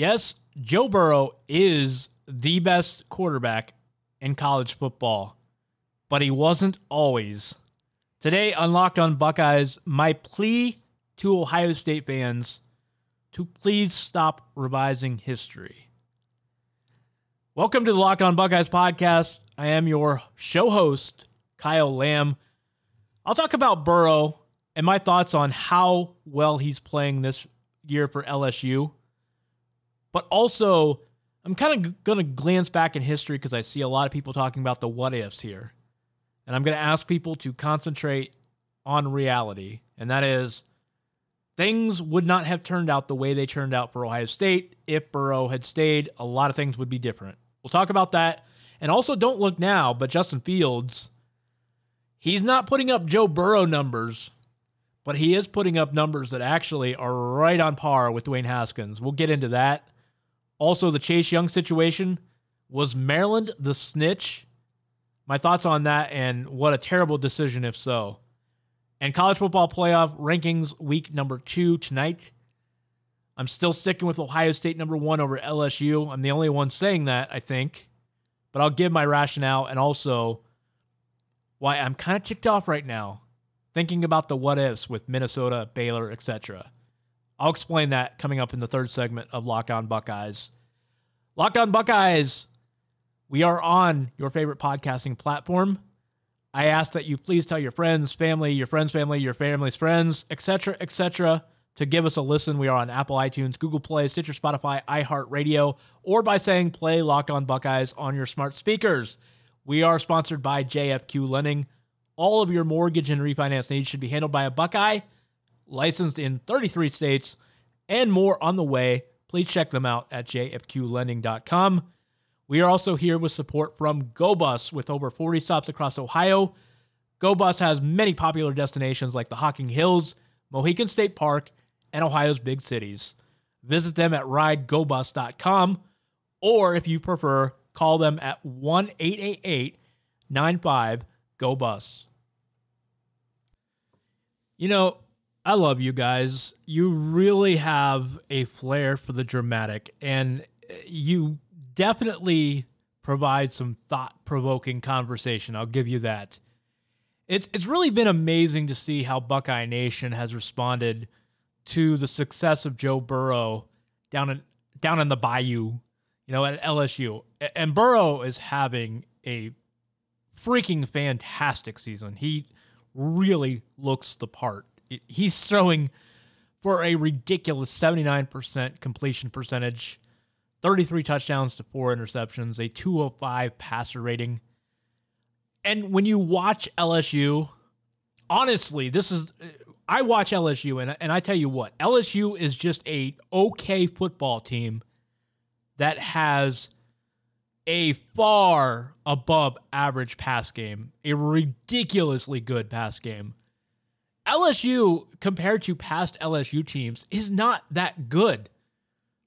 Yes, Joe Burrow is the best quarterback in college football, but he wasn't always. Today, Unlocked on Buckeyes, my plea to Ohio State fans to please stop revising history. Welcome to the Locked on Buckeyes podcast. I am your show host, Kyle Lamb. I'll talk about Burrow and my thoughts on how well he's playing this year for LSU but also, I'm kind of going to glance back in history because I see a lot of people talking about the what ifs here. And I'm going to ask people to concentrate on reality. And that is, things would not have turned out the way they turned out for Ohio State if Burrow had stayed. A lot of things would be different. We'll talk about that. And also, don't look now, but Justin Fields, he's not putting up Joe Burrow numbers, but he is putting up numbers that actually are right on par with Dwayne Haskins. We'll get into that. Also, the Chase Young situation was Maryland the snitch? My thoughts on that and what a terrible decision if so. And college football playoff rankings week number two tonight. I'm still sticking with Ohio State number one over LSU. I'm the only one saying that, I think. But I'll give my rationale and also why I'm kind of ticked off right now, thinking about the what ifs with Minnesota, Baylor, etc. I'll explain that coming up in the third segment of Lock On Buckeyes. Lock On Buckeyes, we are on your favorite podcasting platform. I ask that you please tell your friends, family, your friends' family, your family's friends, etc., etc., to give us a listen. We are on Apple iTunes, Google Play, Stitcher, Spotify, iHeartRadio, or by saying play Lock On Buckeyes on your smart speakers. We are sponsored by JFQ Lending. All of your mortgage and refinance needs should be handled by a Buckeye licensed in 33 states, and more on the way. Please check them out at jfqlending.com. We are also here with support from GoBus with over 40 stops across Ohio. GoBus has many popular destinations like the Hocking Hills, Mohican State Park, and Ohio's big cities. Visit them at ridegobus.com or if you prefer, call them at 1 888 95 GoBus. You know, I love you guys. You really have a flair for the dramatic, and uh, you definitely provide some thought-provoking conversation. I'll give you that. It's it's really been amazing to see how Buckeye Nation has responded to the success of Joe Burrow down in down in the Bayou, you know, at LSU. And Burrow is having a freaking fantastic season. He really looks the part he's throwing for a ridiculous 79% completion percentage, 33 touchdowns to four interceptions, a 205 passer rating. And when you watch LSU, honestly, this is I watch LSU and and I tell you what, LSU is just a okay football team that has a far above average pass game, a ridiculously good pass game. LSU, compared to past LSU teams, is not that good,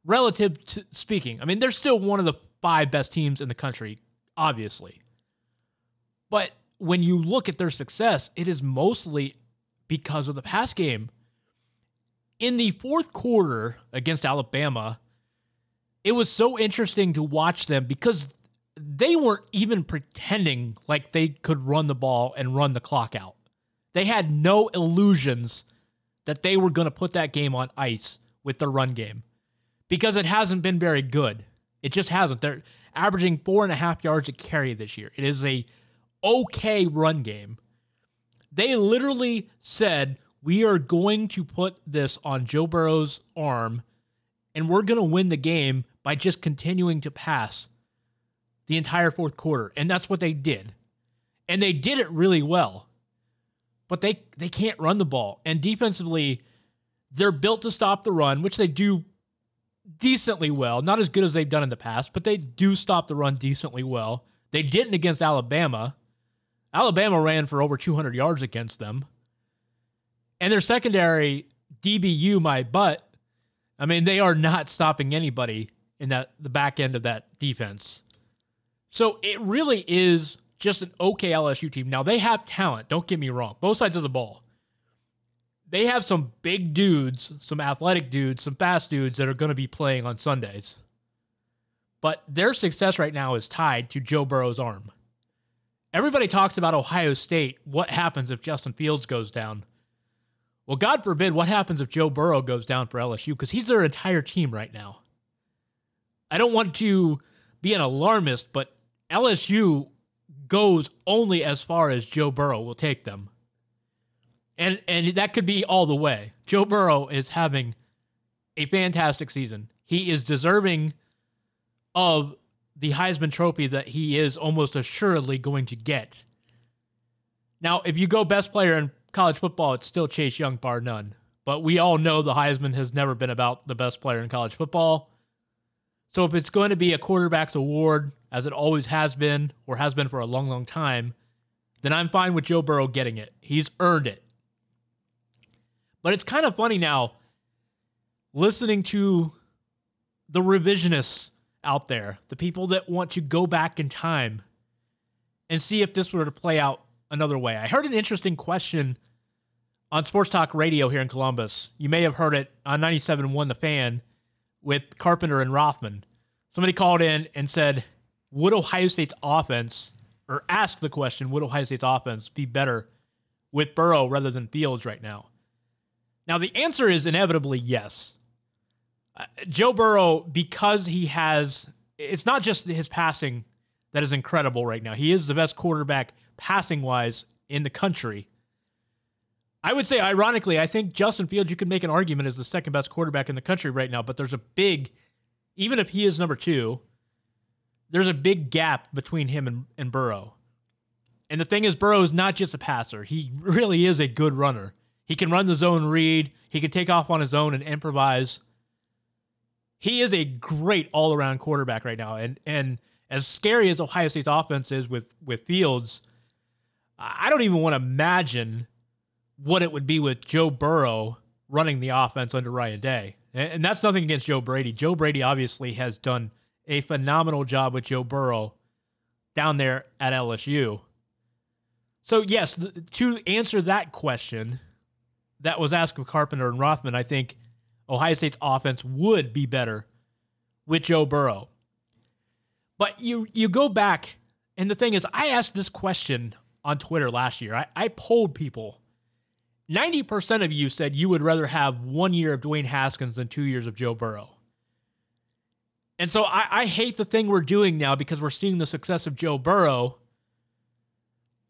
relative to speaking. I mean, they're still one of the five best teams in the country, obviously. But when you look at their success, it is mostly because of the pass game. In the fourth quarter against Alabama, it was so interesting to watch them because they weren't even pretending like they could run the ball and run the clock out. They had no illusions that they were going to put that game on ice with their run game because it hasn't been very good. It just hasn't. They're averaging four and a half yards a carry this year. It is a okay run game. They literally said, We are going to put this on Joe Burrow's arm and we're going to win the game by just continuing to pass. the entire fourth quarter, and that's what they did. And they did it really well. But they they can't run the ball. And defensively, they're built to stop the run, which they do decently well. Not as good as they've done in the past, but they do stop the run decently well. They didn't against Alabama. Alabama ran for over 200 yards against them. And their secondary, DBU my butt. I mean, they are not stopping anybody in that the back end of that defense. So it really is just an okay LSU team. Now they have talent, don't get me wrong. Both sides of the ball. They have some big dudes, some athletic dudes, some fast dudes that are going to be playing on Sundays. But their success right now is tied to Joe Burrow's arm. Everybody talks about Ohio State. What happens if Justin Fields goes down? Well, God forbid, what happens if Joe Burrow goes down for LSU? Because he's their entire team right now. I don't want to be an alarmist, but LSU goes only as far as Joe Burrow will take them. And and that could be all the way. Joe Burrow is having a fantastic season. He is deserving of the Heisman Trophy that he is almost assuredly going to get. Now, if you go best player in college football, it's still Chase Young, bar none. But we all know the Heisman has never been about the best player in college football. So if it's going to be a quarterback's award, as it always has been, or has been for a long, long time, then I'm fine with Joe Burrow getting it. He's earned it. But it's kind of funny now listening to the revisionists out there, the people that want to go back in time and see if this were to play out another way. I heard an interesting question on Sports Talk Radio here in Columbus. You may have heard it on 97.1 The Fan with Carpenter and Rothman. Somebody called in and said, Would Ohio State's offense, or asked the question, Would Ohio State's offense be better with Burrow rather than Fields right now? Now, the answer is inevitably yes. Uh, Joe Burrow, because he has, it's not just his passing that is incredible right now. He is the best quarterback passing wise in the country. I would say, ironically, I think Justin Fields, you could make an argument as the second best quarterback in the country right now, but there's a big, even if he is number two, there's a big gap between him and, and Burrow. And the thing is, Burrow is not just a passer, he really is a good runner. He can run the zone read. He can take off on his own and improvise. He is a great all around quarterback right now. And and as scary as Ohio State's offense is with, with Fields, I don't even want to imagine what it would be with Joe Burrow running the offense under Ryan Day. And, that's nothing against Joe Brady. Joe Brady obviously has done a phenomenal job with Joe Burrow down there at LSU. So, yes, to answer that question, that was asked of Carpenter and Rothman, I think Ohio State's offense would be better with Joe Burrow. But you you go back, and the thing is, I asked this question on Twitter last year. I, I polled people. 90% of you said you would rather have one year of Dwayne Haskins than two years of Joe Burrow. And so I, I hate the thing we're doing now because we're seeing the success of Joe Burrow.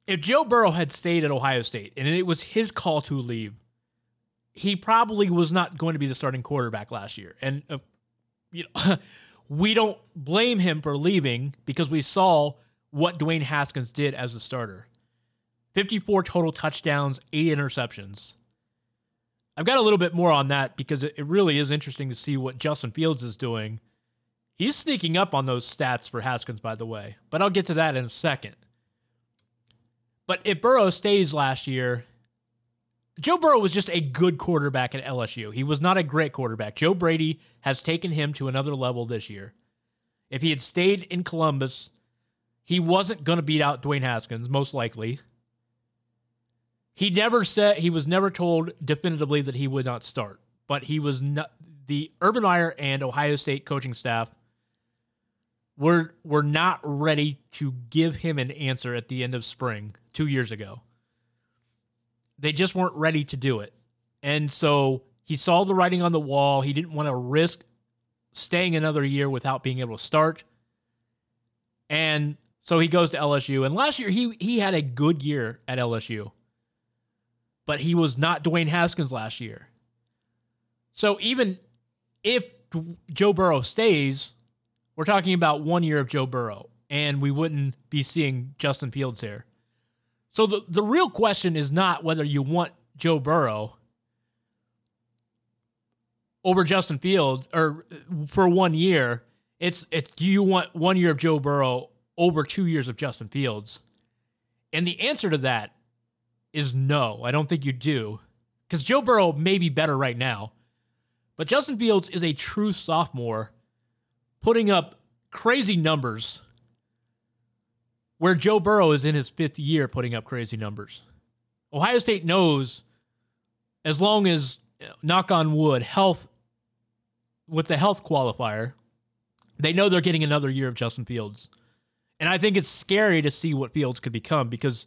If Joe Burrow had stayed at Ohio State and it was his call to leave, he probably was not going to be the starting quarterback last year. And uh, you know, we don't blame him for leaving because we saw what Dwayne Haskins did as a starter. 54 total touchdowns, 8 interceptions. I've got a little bit more on that because it really is interesting to see what Justin Fields is doing. He's sneaking up on those stats for Haskins, by the way, but I'll get to that in a second. But if Burrow stays last year, Joe Burrow was just a good quarterback at LSU. He was not a great quarterback. Joe Brady has taken him to another level this year. If he had stayed in Columbus, he wasn't going to beat out Dwayne Haskins, most likely. He never said he was never told definitively that he would not start, but he was not the Urban Meyer and Ohio State coaching staff were were not ready to give him an answer at the end of spring 2 years ago. They just weren't ready to do it. And so he saw the writing on the wall. He didn't want to risk staying another year without being able to start. And so he goes to LSU. And last year he he had a good year at LSU. But he was not Dwayne Haskins last year. So even if Joe Burrow stays, we're talking about one year of Joe Burrow. and we wouldn't be seeing Justin Fields here. So the the real question is not whether you want Joe Burrow over Justin Fields or for one year. It's it's do you want one year of Joe Burrow over two years of Justin Fields? And the answer to that is no. I don't think you do. Because Joe Burrow may be better right now. But Justin Fields is a true sophomore putting up crazy numbers where Joe Burrow is in his fifth year putting up crazy numbers. Ohio State knows as long as, knock on wood, health, with the health qualifier, they know they're getting another year of Justin Fields. And I think it's scary to see what Fields could become because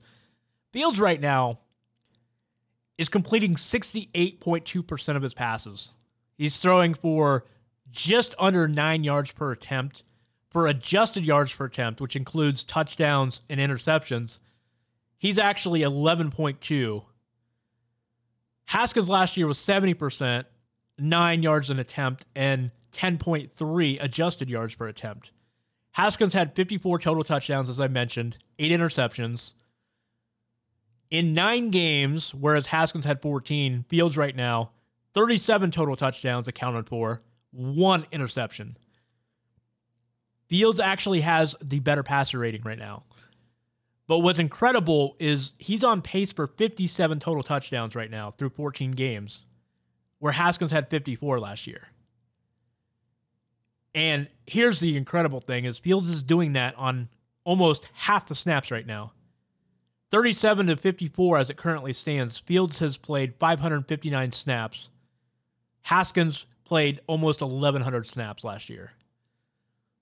Fields right now is completing 68.2% of his passes. He's throwing for just under nine yards per attempt. For adjusted yards per attempt, which includes touchdowns and interceptions, he's actually 11.2. Haskins last year was 70%, nine yards an attempt, and 10.3 adjusted yards per attempt. Haskins had 54 total touchdowns, as I mentioned, eight interceptions. In nine games, whereas Haskins had 14, Fields right now, 37 total touchdowns accounted for, one interception. Fields actually has the better passer rating right now. But what's incredible is he's on pace for 57 total touchdowns right now through 14 games, where Haskins had 54 last year. And here's the incredible thing is Fields is doing that on almost half the snaps right now. 37 to 54 as it currently stands. Fields has played 559 snaps. Haskins played almost 1100 snaps last year.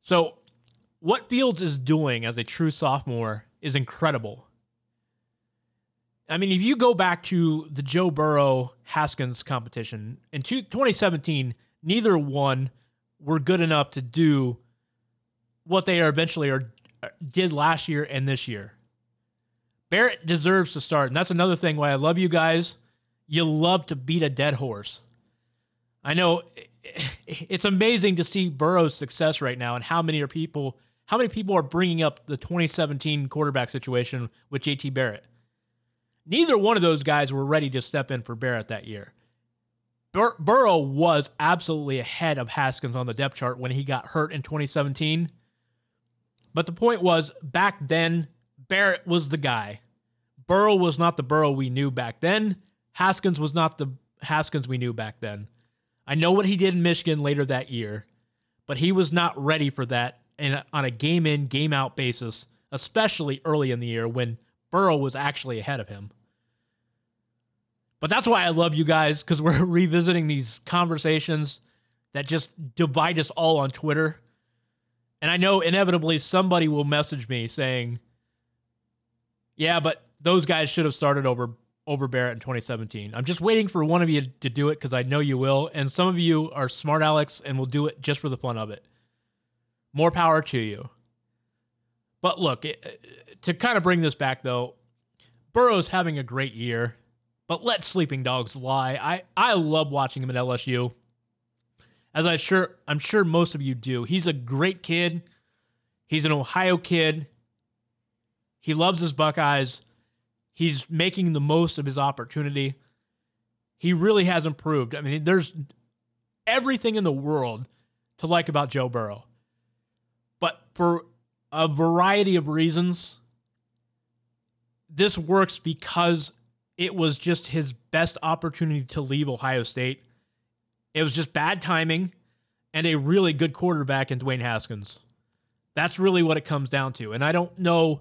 So, what Fields is doing as a true sophomore is incredible. I mean, if you go back to the Joe Burrow Haskins competition in 2017, neither one were good enough to do what they are eventually are did last year and this year. Barrett deserves to start, and that's another thing why I love you guys. You love to beat a dead horse. I know it's amazing to see Burrow's success right now, and how many are people how many people are bringing up the 2017 quarterback situation with JT Barrett. Neither one of those guys were ready to step in for Barrett that year. Bur- Burrow was absolutely ahead of Haskins on the depth chart when he got hurt in 2017. But the point was, back then, Barrett was the guy. Burrow was not the Burrow we knew back then. Haskins was not the Haskins we knew back then. I know what he did in Michigan later that year, but he was not ready for that in, on a game in, game out basis, especially early in the year when Burrow was actually ahead of him. But that's why I love you guys because we're revisiting these conversations that just divide us all on Twitter. And I know inevitably somebody will message me saying, "Yeah, but those guys should have started over over Barrett in 2017." I'm just waiting for one of you to do it because I know you will, and some of you are smart Alex and will do it just for the fun of it. More power to you. But look, it, to kind of bring this back though, Burrow's having a great year. But let sleeping dogs lie. I, I love watching him at LSU. As I sure I'm sure most of you do. He's a great kid. He's an Ohio kid. He loves his Buckeyes. He's making the most of his opportunity. He really has improved. I mean, there's everything in the world to like about Joe Burrow. But for a variety of reasons, this works because it was just his best opportunity to leave Ohio State. It was just bad timing and a really good quarterback in Dwayne Haskins. That's really what it comes down to. And I don't know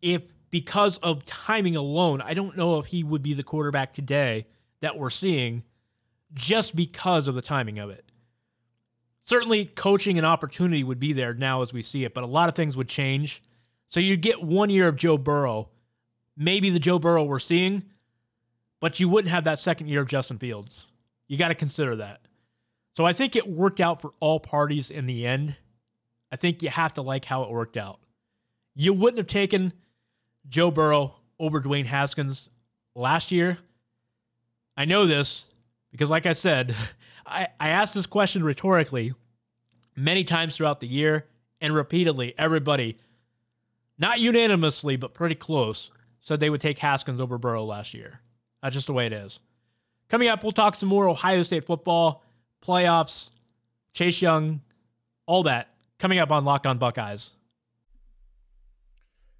if, because of timing alone, I don't know if he would be the quarterback today that we're seeing just because of the timing of it. Certainly, coaching and opportunity would be there now as we see it, but a lot of things would change. So you'd get one year of Joe Burrow, maybe the Joe Burrow we're seeing, but you wouldn't have that second year of Justin Fields. You got to consider that. So I think it worked out for all parties in the end. I think you have to like how it worked out. You wouldn't have taken Joe Burrow over Dwayne Haskins last year. I know this because, like I said, I, I asked this question rhetorically many times throughout the year, and repeatedly, everybody not unanimously, but pretty close, said they would take Haskins over Burrow last year. That's just the way it is. Coming up, we'll talk some more Ohio State football, playoffs, Chase Young, all that coming up on Locked On Buckeyes.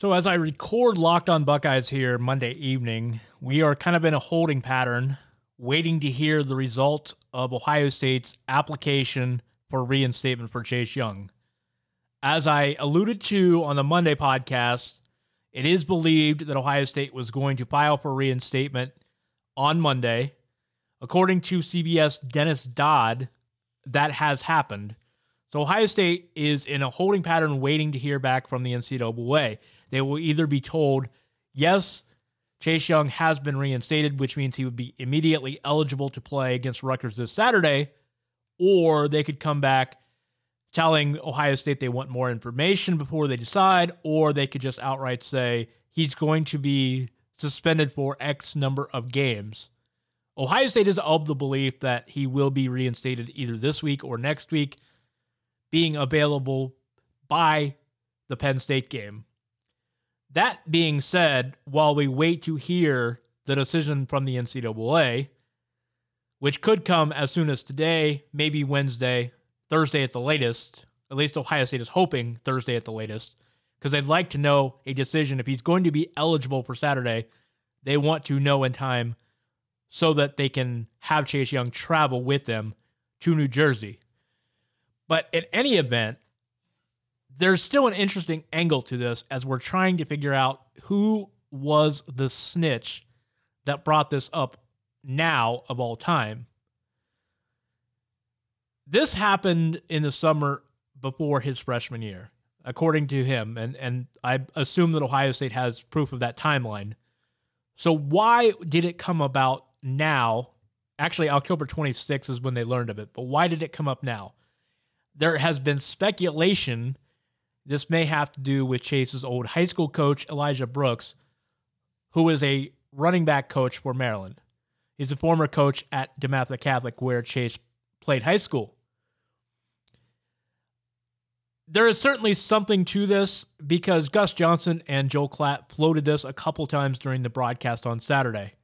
So as I record Locked On Buckeyes here Monday evening, we are kind of in a holding pattern, waiting to hear the result of Ohio State's application for reinstatement for Chase Young. As I alluded to on the Monday podcast, it is believed that Ohio State was going to file for reinstatement on Monday. According to CBS Dennis Dodd, that has happened. So Ohio State is in a holding pattern waiting to hear back from the NCAA they will either be told, yes, Chase Young has been reinstated, which means he would be immediately eligible to play against Rutgers this Saturday, or they could come back telling Ohio State they want more information before they decide, or they could just outright say he's going to be suspended for X number of games. Ohio State is of the belief that he will be reinstated either this week or next week, being available by the Penn State game. That being said, while we wait to hear the decision from the NCAA, which could come as soon as today, maybe Wednesday, Thursday at the latest, at least Ohio State is hoping Thursday at the latest, because they'd like to know a decision. If he's going to be eligible for Saturday, they want to know in time so that they can have Chase Young travel with them to New Jersey. But in any event, there's still an interesting angle to this as we're trying to figure out who was the snitch that brought this up now of all time. This happened in the summer before his freshman year, according to him, and, and I assume that Ohio State has proof of that timeline. So why did it come about now? Actually, October 26th is when they learned of it, but why did it come up now? There has been speculation this may have to do with Chase's old high school coach, Elijah Brooks, who is a running back coach for Maryland. He's a former coach at DeMatha Catholic, where Chase played high school. There is certainly something to this because Gus Johnson and Joel Klatt floated this a couple times during the broadcast on Saturday.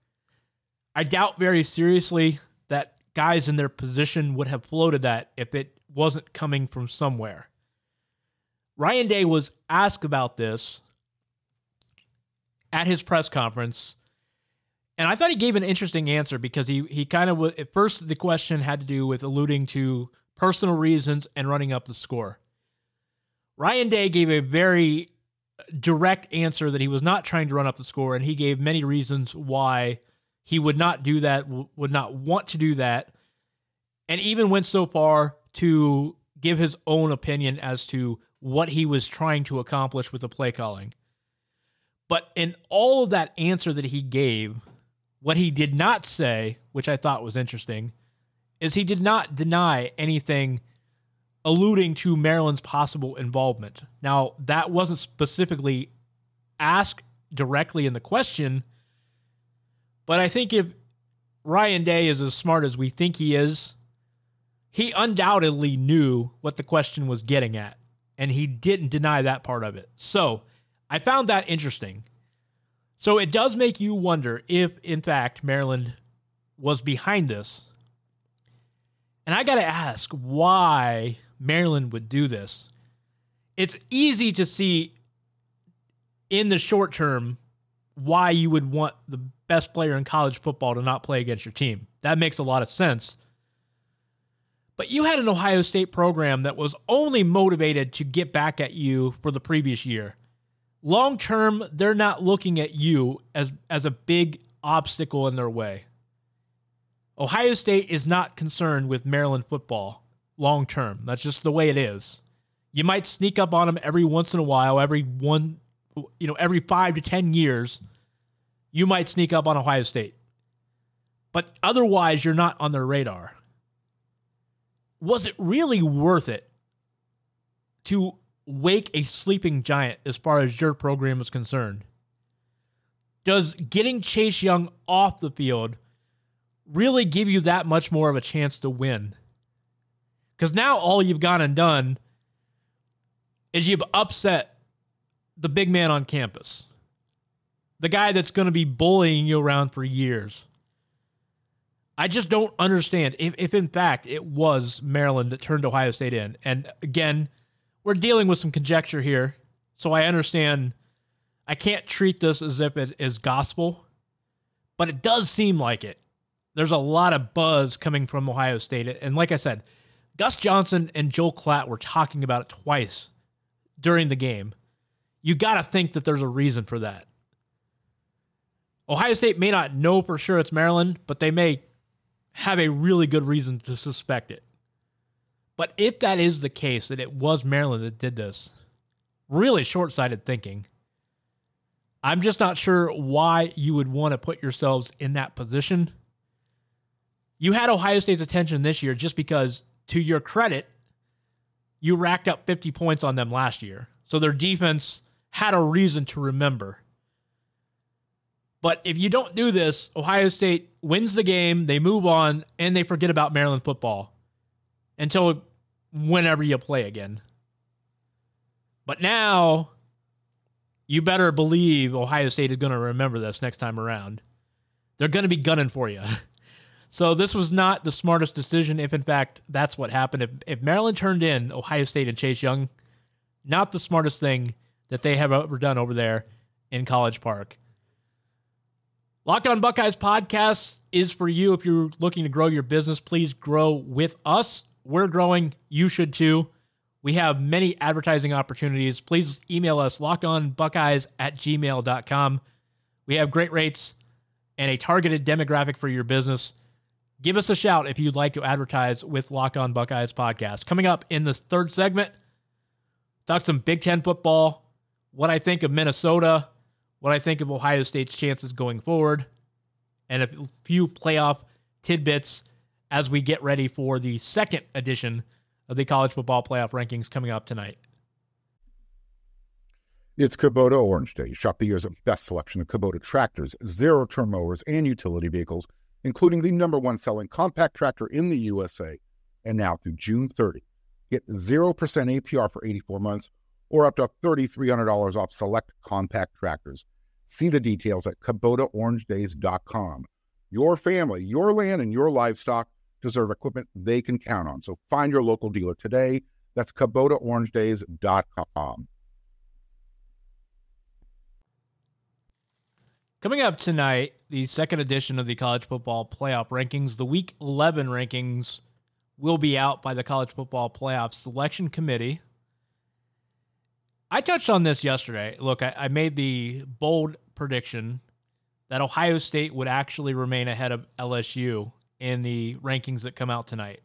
I doubt very seriously that guys in their position would have floated that if it wasn't coming from somewhere. Ryan Day was asked about this at his press conference, and I thought he gave an interesting answer because he he kind of at first the question had to do with alluding to personal reasons and running up the score. Ryan Day gave a very direct answer that he was not trying to run up the score, and he gave many reasons why he would not do that, would not want to do that, and even went so far to give his own opinion as to what he was trying to accomplish with the play calling. But in all of that answer that he gave, what he did not say, which I thought was interesting, is he did not deny anything alluding to Maryland's possible involvement. Now, that wasn't specifically asked directly in the question, but I think if Ryan Day is as smart as we think he is, he undoubtedly knew what the question was getting at and he didn't deny that part of it. So I found that interesting. So it does make you wonder if, in fact, Maryland was behind this. And I got to ask why Maryland would do this. It's easy to see in the short term why you would want the best player in college football to not play against your team. That makes a lot of sense. But you had an Ohio State program that was only motivated to get back at you for the previous year. Long term, they're not looking at you as, as a big obstacle in their way. Ohio State is not concerned with Maryland football long term. That's just the way it is. You might sneak up on them every once in a while, every one, you know, every five to 10 years, you might sneak up on Ohio State. But otherwise, you're not on their radar. Was it really worth it to wake a sleeping giant as far as your program is concerned? Does getting Chase Young off the field really give you that much more of a chance to win? Because now all you've gone and done is you've upset the big man on campus, the guy that's going to be bullying you around for years. I just don't understand if, if in fact it was Maryland that turned Ohio State in. And again, we're dealing with some conjecture here, so I understand. I can't treat this as if it is gospel, but it does seem like it. There's a lot of buzz coming from Ohio State, and like I said, Gus Johnson and Joel Klatt were talking about it twice during the game. You got to think that there's a reason for that. Ohio State may not know for sure it's Maryland, but they may have a really good reason to suspect it. But if that is the case, that it was Maryland that did this, really short sighted thinking. I'm just not sure why you would want to put yourselves in that position. You had Ohio State's attention this year just because, to your credit, you racked up 50 points on them last year. So their defense had a reason to remember. But if you don't do this, Ohio State wins the game, they move on, and they forget about Maryland football until whenever you play again. But now, you better believe Ohio State is going to remember this next time around. They're going to be gunning for you. So this was not the smartest decision, if in fact that's what happened. If, if Maryland turned in Ohio State and Chase Young, not the smartest thing that they have ever done over there in College Park. Locked on Buckeyes podcast is for you if you're looking to grow your business. Please grow with us. We're growing. You should too. We have many advertising opportunities. Please email us lockedonbuckeyes at gmail.com. We have great rates and a targeted demographic for your business. Give us a shout if you'd like to advertise with Lock On Buckeyes podcast. Coming up in this third segment, talk some Big Ten football, what I think of Minnesota, what I think of Ohio State's chances going forward, and a few playoff tidbits as we get ready for the second edition of the college football playoff rankings coming up tonight. It's Kubota Orange Day. Shop the year's best selection of Kubota tractors, zero turn mowers, and utility vehicles, including the number one selling compact tractor in the USA. And now through June 30, get 0% APR for 84 months or up to $3,300 off select compact tractors. See the details at KubotaOrangeDays.com. Your family, your land, and your livestock deserve equipment they can count on. So find your local dealer today. That's KubotaOrangeDays.com. Coming up tonight, the second edition of the college football playoff rankings. The week 11 rankings will be out by the college football playoff selection committee. I touched on this yesterday. Look, I, I, made the bold prediction that Ohio State would actually remain ahead of LSU in the rankings that come out tonight.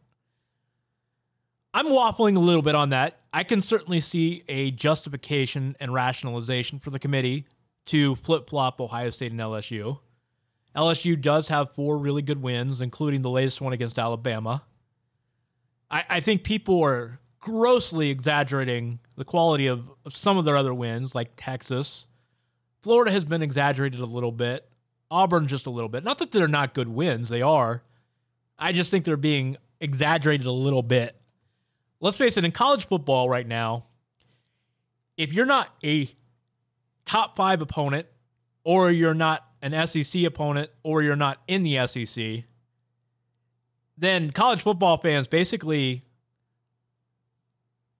I'm waffling a little bit on that. I can certainly see a justification and rationalization for the committee to flip flop Ohio State and LSU. LSU does have four really good wins, including the latest one against Alabama. I, I think people are grossly exaggerating the quality of, of some of their other wins, like Texas. Florida has been exaggerated a little bit. Auburn just a little bit. Not that they're not good wins, they are. I just think they're being exaggerated a little bit. Let's face it, in college football right now, if you're not a top five opponent, or you're not an SEC opponent, or you're not in the SEC, then college football fans basically,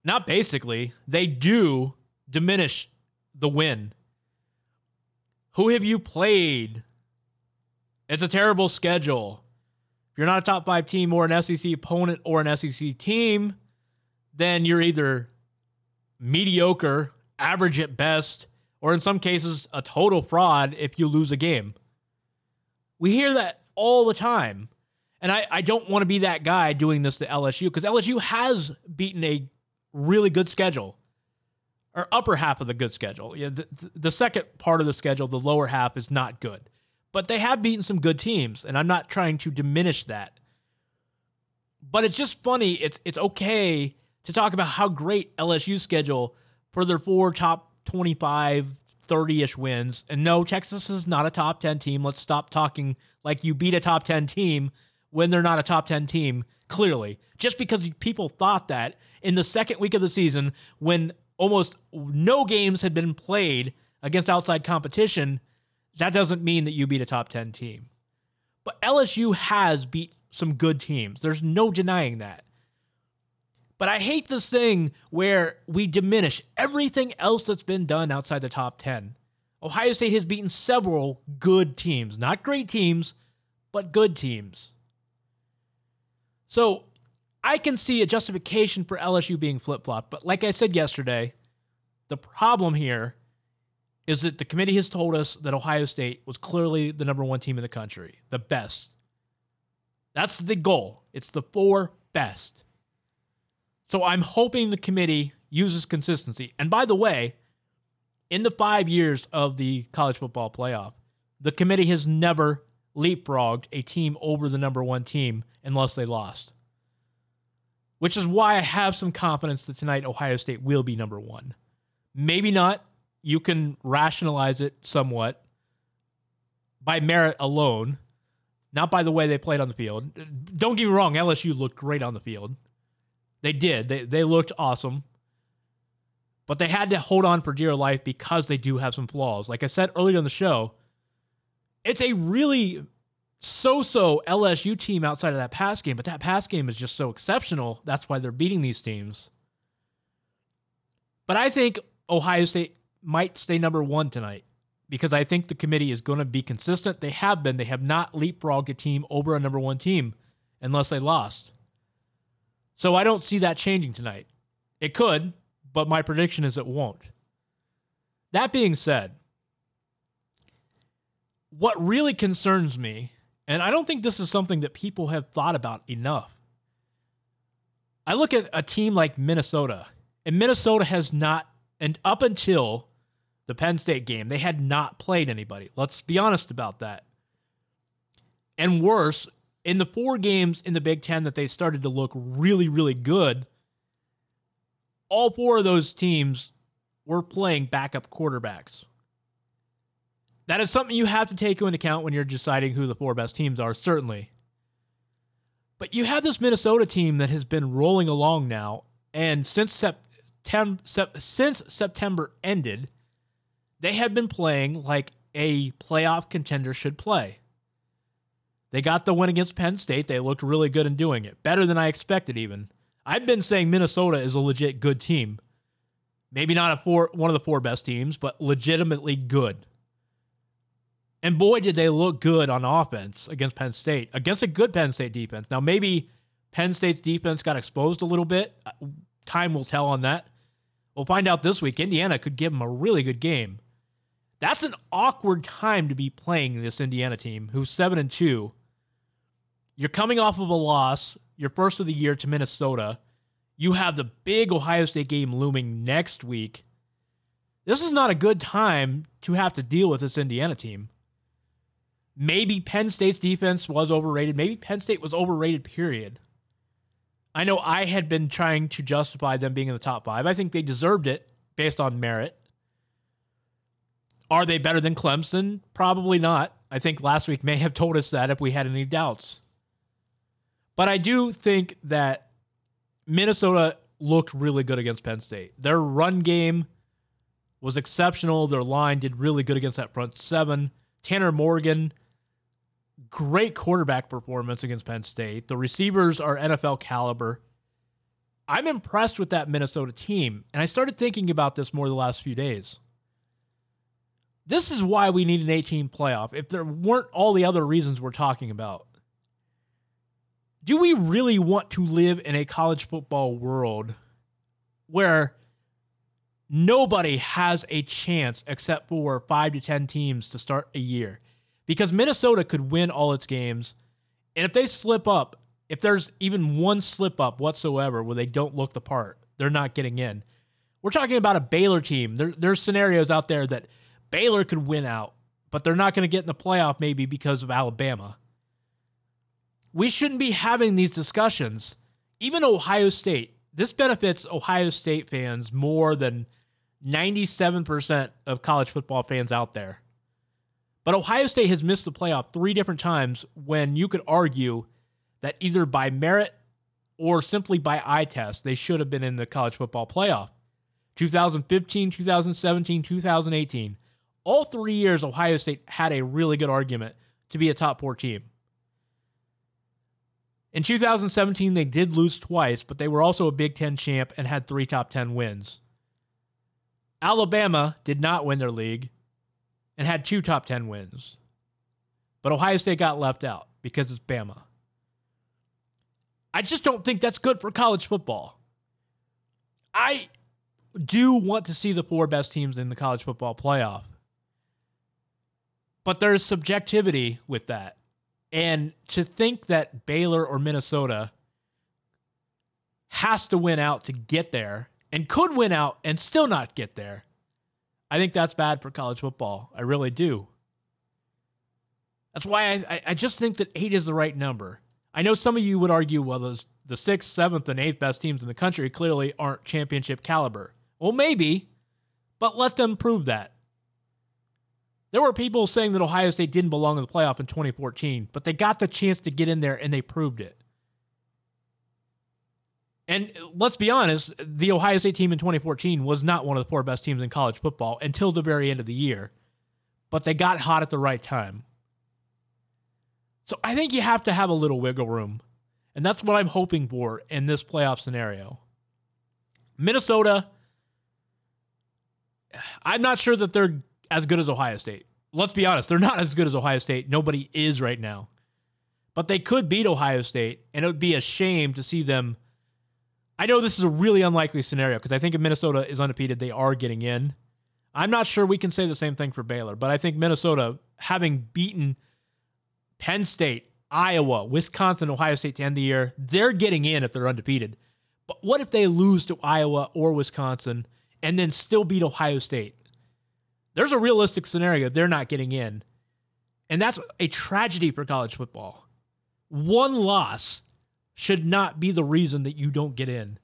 not basically, they do diminish the win. Who have you played? It's a terrible schedule. If you're not a top five team or an SEC opponent or an SEC team, then you're either mediocre, average at best, or in some cases, a total fraud if you lose a game. We hear that all the time. And I, I don't want to be that guy doing this to LSU because LSU has beaten a really good schedule, or upper half of the good schedule. Yeah, the, the second part of the schedule, the lower half, is not good. But they have beaten some good teams, and I'm not trying to diminish that. But it's just funny. It's it's okay to talk about how great LSU's schedule for their four top 25, 30 ish wins. And no, Texas is not a top 10 team. Let's stop talking like you beat a top 10 team when they're not a top 10 team, clearly. Just because people thought that in the second week of the season when almost no games had been played against outside competition, that doesn't mean that you beat a top 10 team. But LSU has beat some good teams. There's no denying that. But I hate this thing where we diminish everything else that's been done outside the top 10. Ohio State has beaten several good teams, not great teams, but good teams. So I can see a justification for LSU being flip flop, but like I said yesterday, the problem here is that the committee has told us that Ohio State was clearly the number one team in the country, the best. That's the goal. It's the four best. So I'm hoping the committee uses consistency. And by the way, in the five years of the college football playoff, the committee has never leapfrogged a team over the number one team unless they lost. Which is why I have some confidence that tonight Ohio State will be number one. Maybe not. You can rationalize it somewhat by merit alone, not by the way they played on the field. Don't get me wrong, LSU looked great on the field. They did. They they looked awesome. But they had to hold on for dear life because they do have some flaws. Like I said earlier in the show, it's a really so-so LSU team outside of that pass game, but that pass game is just so exceptional. That's why they're beating these teams. But I think Ohio State might stay number one tonight because I think the committee is going to be consistent. They have been. They have not leapfrogged a team over a number one team unless they lost. So I don't see that changing tonight. It could, but my prediction is it won't. That being said, what really concerns me, and I don't think this is something that people have thought about enough. I look at a team like Minnesota, and Minnesota has not, and up until the Penn State game, they had not played anybody. Let's be honest about that. And worse, in the four games in the Big Ten that they started to look really, really good, all four of those teams were playing backup quarterbacks. That is something you have to take into account when you're deciding who the four best teams are, certainly. But you have this Minnesota team that has been rolling along now, and since September, since September ended, they have been playing like a playoff contender should play. They got the win against Penn State. They looked really good in doing it. Better than I expected, even. I've been saying Minnesota is a legit good team. Maybe not a four, one of the four best teams, but legitimately good. And boy, did they look good on offense against Penn State, against a good Penn State defense. Now, maybe Penn State's defense got exposed a little bit. Uh, time will tell on that. We'll find out this week. Indiana could give them a really good game. That's an awkward time to be playing this Indiana team, who's seven and two, you're coming off of a loss, your first of the year to Minnesota. You have the big Ohio State game looming next week. This is not a good time to have to deal with this Indiana team. Maybe Penn State's defense was overrated. Maybe Penn State was overrated, period. I know I had been trying to justify them being in the top five. I think they deserved it based on merit. Are they better than Clemson? Probably not. I think last week may have told us that if we had any doubts. But I do think that Minnesota looked really good against Penn State. Their run game was exceptional. Their line did really good against that front seven. Tanner Morgan, great quarterback performance against Penn State. The receivers are NFL caliber. I'm impressed with that Minnesota team, and I started thinking about this more the last few days. This is why we need an 18 playoff. If there weren't all the other reasons we're talking about, do we really want to live in a college football world where nobody has a chance except for five to 10 teams to start a year? Because Minnesota could win all its games. And if they slip up, if there's even one slip up whatsoever where they don't look the part, they're not getting in. We're talking about a Baylor team. There, there's scenarios out there that Baylor could win out, but they're not going to get in the playoff maybe because of Alabama. We shouldn't be having these discussions. Even Ohio State, this benefits Ohio State fans more than 97% of college football fans out there. But Ohio State has missed the playoff three different times when you could argue that either by merit or simply by eye test, they should have been in the college football playoff. 2015, 2017, 2018. All three years, Ohio State had a really good argument to be a top four team. In 2017, they did lose twice, but they were also a Big Ten champ and had three top 10 wins. Alabama did not win their league and had two top 10 wins. But Ohio State got left out because it's Bama. I just don't think that's good for college football. I do want to see the four best teams in the college football playoff. But there's subjectivity with that. And to think that Baylor or Minnesota has to win out to get there and could win out and still not get there, I think that's bad for college football. I really do. That's why I, I just think that eight is the right number. I know some of you would argue, well, the, the sixth, seventh, and eighth best teams in the country clearly aren't championship caliber. Well, maybe, but let them prove that. There were people saying that Ohio State didn't belong in the playoff in 2014, but they got the chance to get in there and they proved it. And let's be honest, the Ohio State team in 2014 was not one of the four best teams in college football until the very end of the year, but they got hot at the right time. So I think you have to have a little wiggle room, and that's what I'm hoping for in this playoff scenario. Minnesota, I'm not sure that they're as good as Ohio State. Let's be honest, they're not as good as Ohio State. Nobody is right now. But they could beat Ohio State, and it would be a shame to see them. I know this is a really unlikely scenario because I think if Minnesota is undefeated, they are getting in. I'm not sure we can say the same thing for Baylor, but I think Minnesota, having beaten Penn State, Iowa, Wisconsin, Ohio State to end the year, they're getting in if they're undefeated. But what if they lose to Iowa or Wisconsin and then still beat Ohio State? There's a realistic scenario they're not getting in. And that's a tragedy for college football. One loss should not be the reason that you don't get in.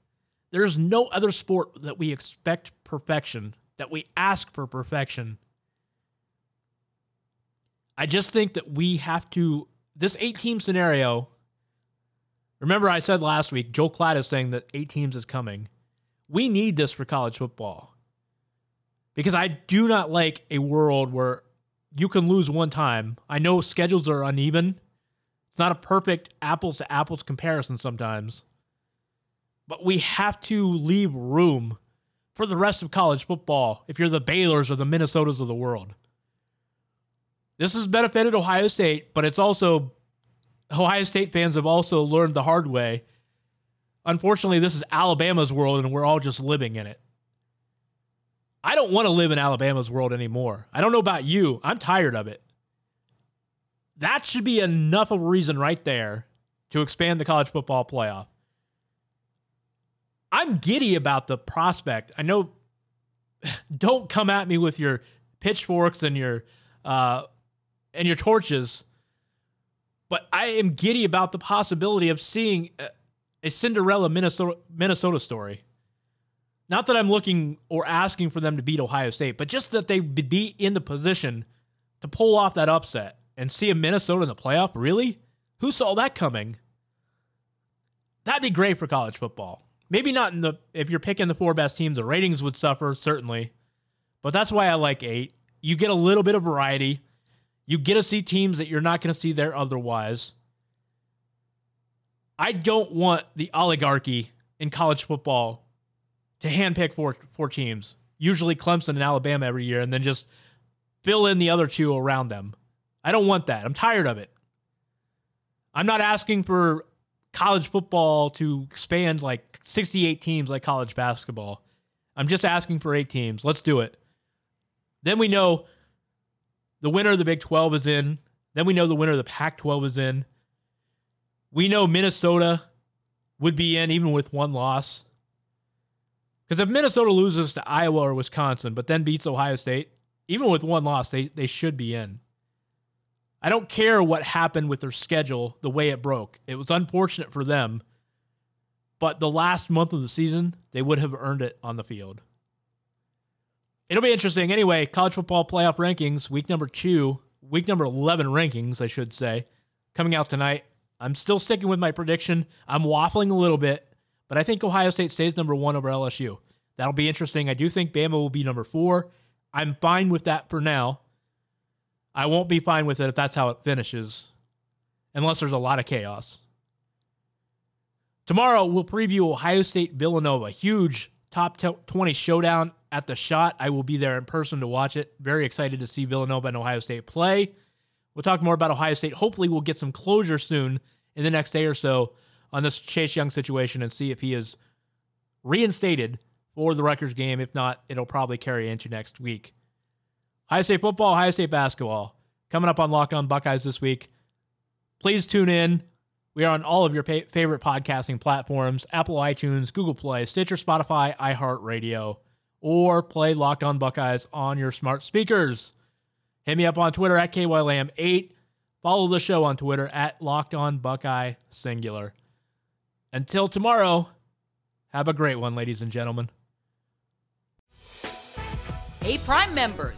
There's no other sport that we expect perfection, that we ask for perfection. I just think that we have to, this eight team scenario. Remember, I said last week, Joel Klatt is saying that eight teams is coming. We need this for college football because I do not like a world where you can lose one time. I know schedules are uneven. It's not a perfect apples to apples comparison sometimes. But we have to leave room for the rest of college football if you're the Baylors or the Minnesotas of the world. This has benefited Ohio State, but it's also Ohio State fans have also learned the hard way. Unfortunately, this is Alabama's world and we're all just living in it. I don't want to live in Alabama's world anymore. I don't know about you. I'm tired of it. That should be enough of a reason right there to expand the college football playoff. I'm giddy about the prospect. I know. Don't come at me with your pitchforks and your uh, and your torches, but I am giddy about the possibility of seeing a, a Cinderella Minnesota Minnesota story. Not that I'm looking or asking for them to beat Ohio State, but just that they be in the position to pull off that upset and see a Minnesota in the playoff. Really? Who saw that coming? That'd be great for college football. Maybe not in the if you're picking the four best teams, the ratings would suffer certainly, but that's why I like eight. You get a little bit of variety. You get to see teams that you're not going to see there otherwise. I don't want the oligarchy in college football to handpick four four teams, usually Clemson and Alabama every year, and then just fill in the other two around them. I don't want that. I'm tired of it. I'm not asking for college football to expand like 68 teams like college basketball. I'm just asking for eight teams. Let's do it. Then we know the winner of the Big 12 is in. Then we know the winner of the Pac 12 is in. We know Minnesota would be in even with one loss. Because if Minnesota loses to Iowa or Wisconsin, but then beats Ohio State, even with one loss, they, they should be in. I don't care what happened with their schedule, the way it broke. It was unfortunate for them, but the last month of the season, they would have earned it on the field. It'll be interesting. Anyway, college football playoff rankings, week number two, week number 11 rankings, I should say, coming out tonight. I'm still sticking with my prediction. I'm waffling a little bit, but I think Ohio State stays number one over LSU. That'll be interesting. I do think Bama will be number four. I'm fine with that for now. I won't be fine with it if that's how it finishes, unless there's a lot of chaos. Tomorrow, we'll preview Ohio State Villanova. Huge top 20 showdown at the Schott. I will be there in person to watch it. Very excited to see Villanova and Ohio State play. We'll talk more about Ohio State. Hopefully, we'll get some closure soon in the next day or so on this Chase Young situation and see if he is reinstated for the Rutgers game. If not, it'll probably carry into next week. Ohio State football, Ohio State basketball coming up on Locked On Buckeyes this week. Please tune in. We are on all of your pa- favorite podcasting platforms Apple, iTunes, Google Play, Stitcher, Spotify, iHeartRadio, or play Locked On Buckeyes on your smart speakers. Hit me up on Twitter at KYLAM8. Follow the show on Twitter at Locked On Buckeye Singular. Until tomorrow, have a great one, ladies and gentlemen. Hey, Prime members,